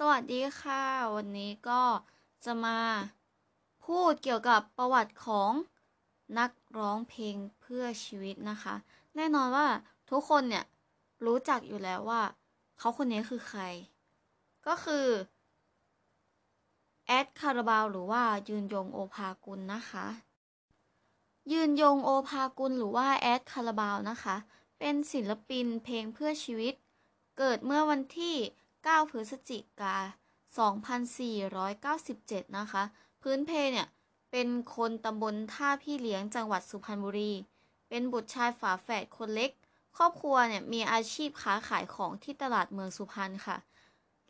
สวัสดีค่ะ วันนี้ก็จะมาพูดเกี่ยวกับประวัติของนักร้องเพลงเพื่อชีวิตนะคะ แน่นอนว่าทุกคนเนี่ยรู้จักอยู่แล้วว่า เขาคนนี้คือใคร ก็คือแอดคาราบาวหรือว่ายืนยงโอภากุลนะคะ ยืนยงโอภากุลหรือว่าแอดคาราบาวนะคะ เป็นศิลปินเพลงเพื่อชีวิต เกิดเมื่อวันที่ 9 พฤศจิกา 2497 นะคะ พื้นเพเนี่ยเป็นคนตำบลท่าพี่เลี้ยงจังหวัดสุพรรณบุรี เป็นบุตรชายฝาแฝดคนเล็ก ครอบครัวเนี่ยมีอาชีพค้าขายของที่ตลาดเมืองสุพรรณค่ะ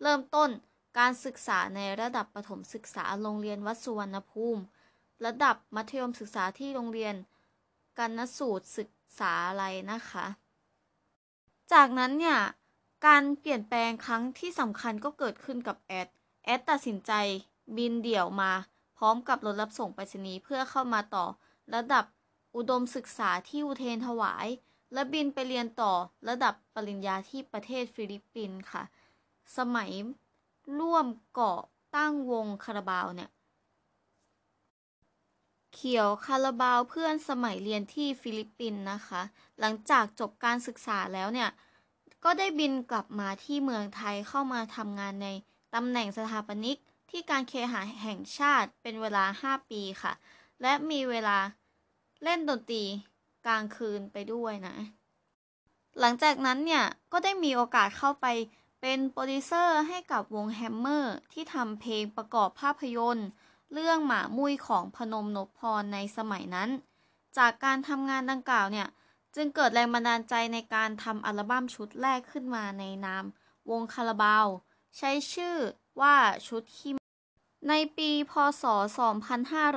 เริ่มต้นการศึกษาในระดับประถมศึกษาโรงเรียนวัดสุวรรณภูมิ ระดับมัธยมศึกษาที่โรงเรียนกันนสูตรศึกษาอะไรนะคะ จากนั้นเนี่ย การเปลี่ยนแปลงครั้งที่สำคัญก็เกิดขึ้นกับแอด แอดตัดสินใจบินเดี่ยวมา พร้อมกับรถรับส่งไปรษณีย์เพื่อเข้ามาต่อ ระดับอุดมศึกษาที่อุเทนถวาย และบินไปเรียนต่อระดับปริญญาที่ประเทศฟิลิปปินส์ค่ะ สมัยร่วมก่อตั้งวงคาราบาวเนี่ย เขียวคาราบาวเพื่อนสมัยเรียนที่ฟิลิปปินส์นะคะ หลังจากจบการศึกษาแล้วเนี่ย ก็ได้บินกลับมาที่เมืองไทยเข้ามาทำงานในตำแหน่งสถาปนิกที่การเคหะแห่งชาติเป็นเวลา 5 ปีค่ะ และมีเวลาเล่นดนตรีกลางคืนไปด้วยนะ หลังจากนั้นเนี่ย ก็ได้มีโอกาสเข้าไปเป็นโปรดิวเซอร์ให้กับวงแฮมเมอร์ที่ทำเพลงประกอบภาพยนตร์ เรื่องหมามุ้ยของพนมนพพรในสมัยนั้น จากการทำงานดังกล่าวเนี่ย จึงเกิดแรงบันดาลใจในการทำอัลบั้มชุดแรกขึ้นมาในนามวงคาราบาว ใช้ชื่อว่าชุดที่ในปีพศ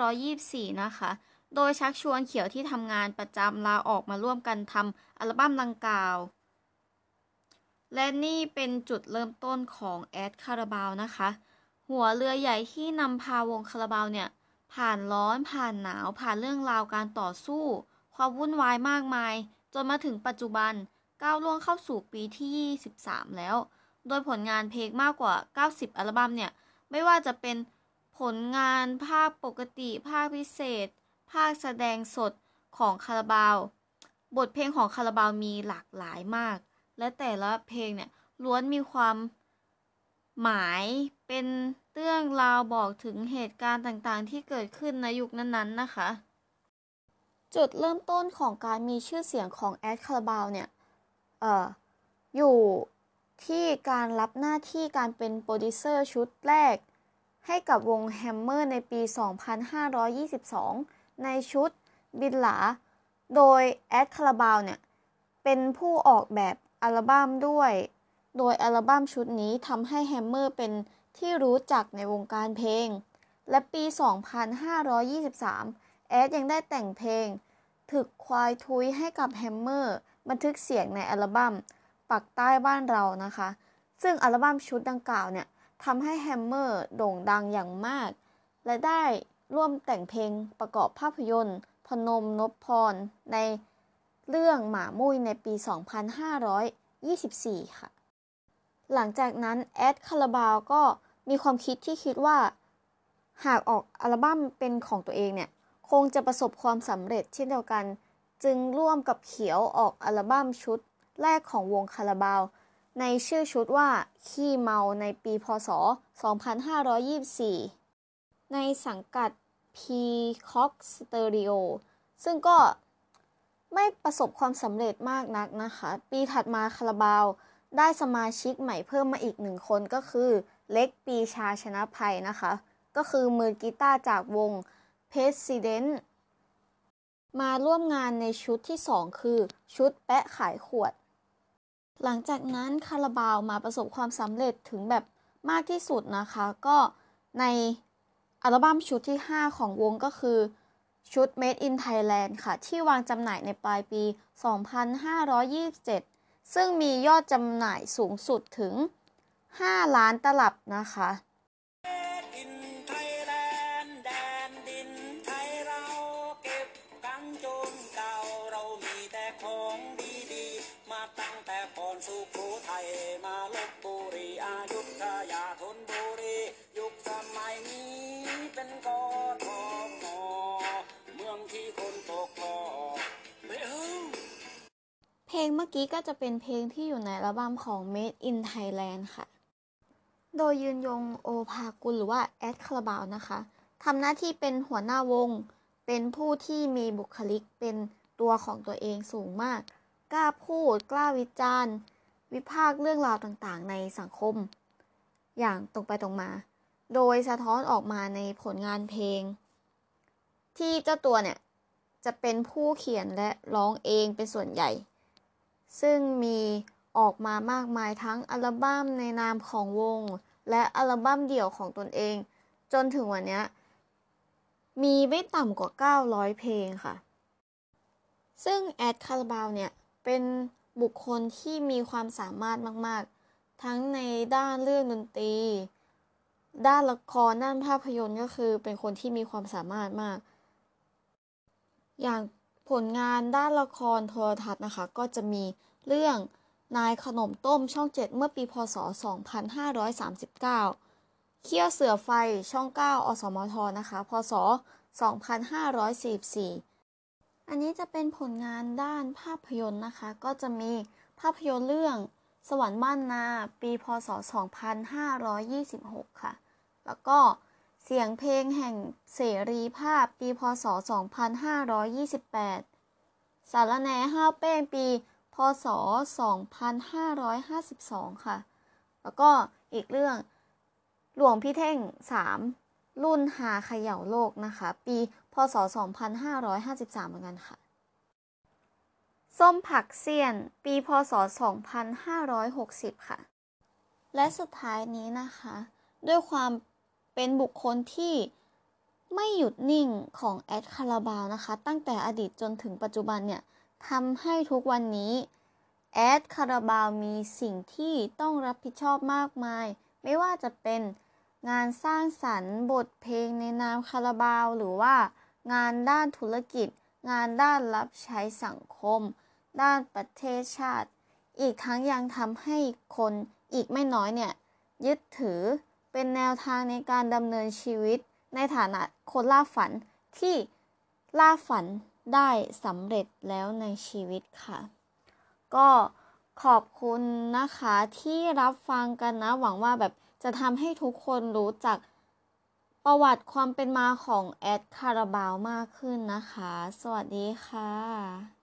2524 นะคะ โดยชักชวนเขียวที่ทำงานประจำลาออกมาร่วมกันทำอัลบั้มดังกาว และนี่เป็นจุดเริ่มต้นของแอดคาราบาวนะคะ หัวเรือใหญ่ที่นำพาวงคาราบาวเนี่ย ผ่านร้อนผ่านหนาวผ่านเรื่องราวการต่อสู้ ความวุ่นวายมากมาย จนมาถึงปัจจุบันก้าวล่วงเข้าสู่ปีที่ 23 แล้ว โดยผลงานเพลงมากกว่า 90 อัลบั้มเนี่ย ไม่ว่าจะเป็นผลงานภาคปกติ ภาคพิเศษ ภาคแสดงสดของคาราบาว บทเพลงของคาราบาวมีหลากหลายมาก และแต่ละเพลงเนี่ยล้วนมีความหมายเป็นเรื่องราวบอกถึงเหตุการณ์ต่างๆ ที่เกิดขึ้นในยุคนั้นๆนะคะ จุดเริ่มต้นของการมีชื่อเสียงของแอดคาราบาวเนี่ยเอ่ออยู่ที่การรับหน้าที่การเป็นโปรดิวเซอร์ชุดแรก ให้กับวงแฮมเมอร์ในปี 2522 ในชุดบินหลา โดยแอดคาราบาวเนี่ยเป็นผู้ออกแบบอัลบั้มด้วย โดยอัลบั้มชุดนี้ทำให้แฮมเมอร์เป็นที่รู้จักในวงการเพลง และปี 2523 แอดยังได้แต่งเพลง ถึกควายทุยให้กับแฮมเมอร์บันทึกเสียงในอัลบั้มปักใต้บ้านเรานะคะ ซึ่งอัลบั้มชุดดังกล่าวเนี่ยทำให้แฮมเมอร์โด่งดังอย่างมาก และได้ร่วมแต่งเพลงประกอบภาพยนตร์ พนมนพพร ในเรื่องหมามุ้ยในปี 2524 ค่ะ หลังจากนั้นแอดคาราบาวก็มีความคิดที่คิดว่า หากออกอัลบั้มเป็นของตัวเองเนี่ย คงจะประสบความสำเร็จเช่นเดียวกัน จึงร่วมกับเขียวออกอัลบั้มชุดแรกของวงคาราบาว ในชื่อชุดว่า ขี้เมาในปีพศ 2524 ในสังกัด Peacock Stereo ซึ่งก็ไม่ประสบความสำเร็จมากนักนะคะ ปีถัดมาคาราบาว ได้สมาชิกใหม่เพิ่มมาอีกหนึ่งคนก็คือเล็กปีชาชนะภัยนะคะ ก็คือมือกีตาร์จากวง President มาร่วมงานในชุดที่ 2 คือ ชุดแปะขายขวด หลังจากนั้นคาราบาวมาประสบความสำเร็จถึงแบบมากที่สุดนะคะ ก็ในอัลบั้มชุดที่ 5 ของวงก็คือ ชุด Made in Thailand ค่ะ ที่วางจำหน่ายในปลายปี 2527 ซึ่งมียอดจำหน่ายสูงสุดถึง 5 ล้านตลับนะคะ มื่อกี้ก็จะเป็นเพลงที่อยู่ในอัลบั้มของ Made in Thailand ค่ะ โดยยืนยงโอภากุลหรือว่าแอดคาราบาวนะคะทำหน้าที่เป็นหัวหน้าวง เป็นผู้ที่มีบุคลิกเป็นตัวของตัวเองสูงมาก กล้าพูด กล้าวิจารณ์ วิพากษ์เรื่องราวต่างๆ ในสังคม อย่างตรงไปตรงมา โดยสะท้อนออกมาในผลงานเพลง ที่เจ้าตัวเนี่ยจะเป็นผู้เขียนและร้องเองเป็นส่วนใหญ่ ซึ่งมีออกมามากมายทั้งอัลบั้มในนามของวง และอัลบั้มเดี่ยวของตนเอง จนถึงวันนี้มีไม่ต่ำกว่า 900 เพลงค่ะ ซึ่งแอดคาราบาวเนี่ย เป็นบุคคลที่มีความสามารถมากๆ ทั้งในด้านเรื่องดนตรี ด้านละครด้านภาพยนตร์ก็คือเป็นคนที่มีความสามารถมาก อย่าง ผลงานด้านละครโทรทัศน์นะคะก็จะมีเรื่องนายขนมต้มช่อง 7 เมื่อปีพศ 2539เคี่ยวเสือไฟช่อง 9 อสมทนะคะ พศ 2544 อันนี้จะเป็นผลงานด้านภาพยนตร์นะคะ ก็จะมีภาพยนตร์เรื่องสวรรค์บ้านนา ปีพศ 2526 ค่ะ แล้วก็ เสียงเพลงแห่งเสรีภาพปีพศ 2528 สารแนห้าวเป้งปี พศ 2552 ค่ะ แล้วก็อีกเรื่องหลวงพี่เท่ง 3 รุ่นหาเขย่าโลกนะคะ ปีพศ 2553 เหมือนกันค่ะ ส้มผักเสี้ยน ปีพศ 2560 ค่ะ และสุดท้ายนี้นะคะ ด้วยความ เป็นบุคคลที่ไม่หยุดนิ่งของแอดคาราบาวนะคะ ตั้งแต่อดีตจนถึงปัจจุบันเนี่ยทำให้ทุกวันนี้แอดคาราบาวมีสิ่งที่ต้องรับผิดชอบมากมาย ไม่ว่าจะเป็นงานสร้างสรรค์บทเพลงในนามคาราบาว หรือว่างานด้านธุรกิจ งานด้านรับใช้สังคม ด้านประเทศชาติ อีกทั้งยังทำให้คนอีกไม่น้อยเนี่ยยึดถือ เป็นแนวทางในการดำเนินชีวิตในฐานะคนล่าฝันที่ล่าฝันได้สำเร็จแล้วในชีวิตค่ะ ก็ขอบคุณนะคะที่รับฟังกันนะ หวังว่าแบบจะทำให้ทุกคนรู้จักประวัติความเป็นมาของแอดคาราบาวมากขึ้นนะคะ สวัสดีค่ะ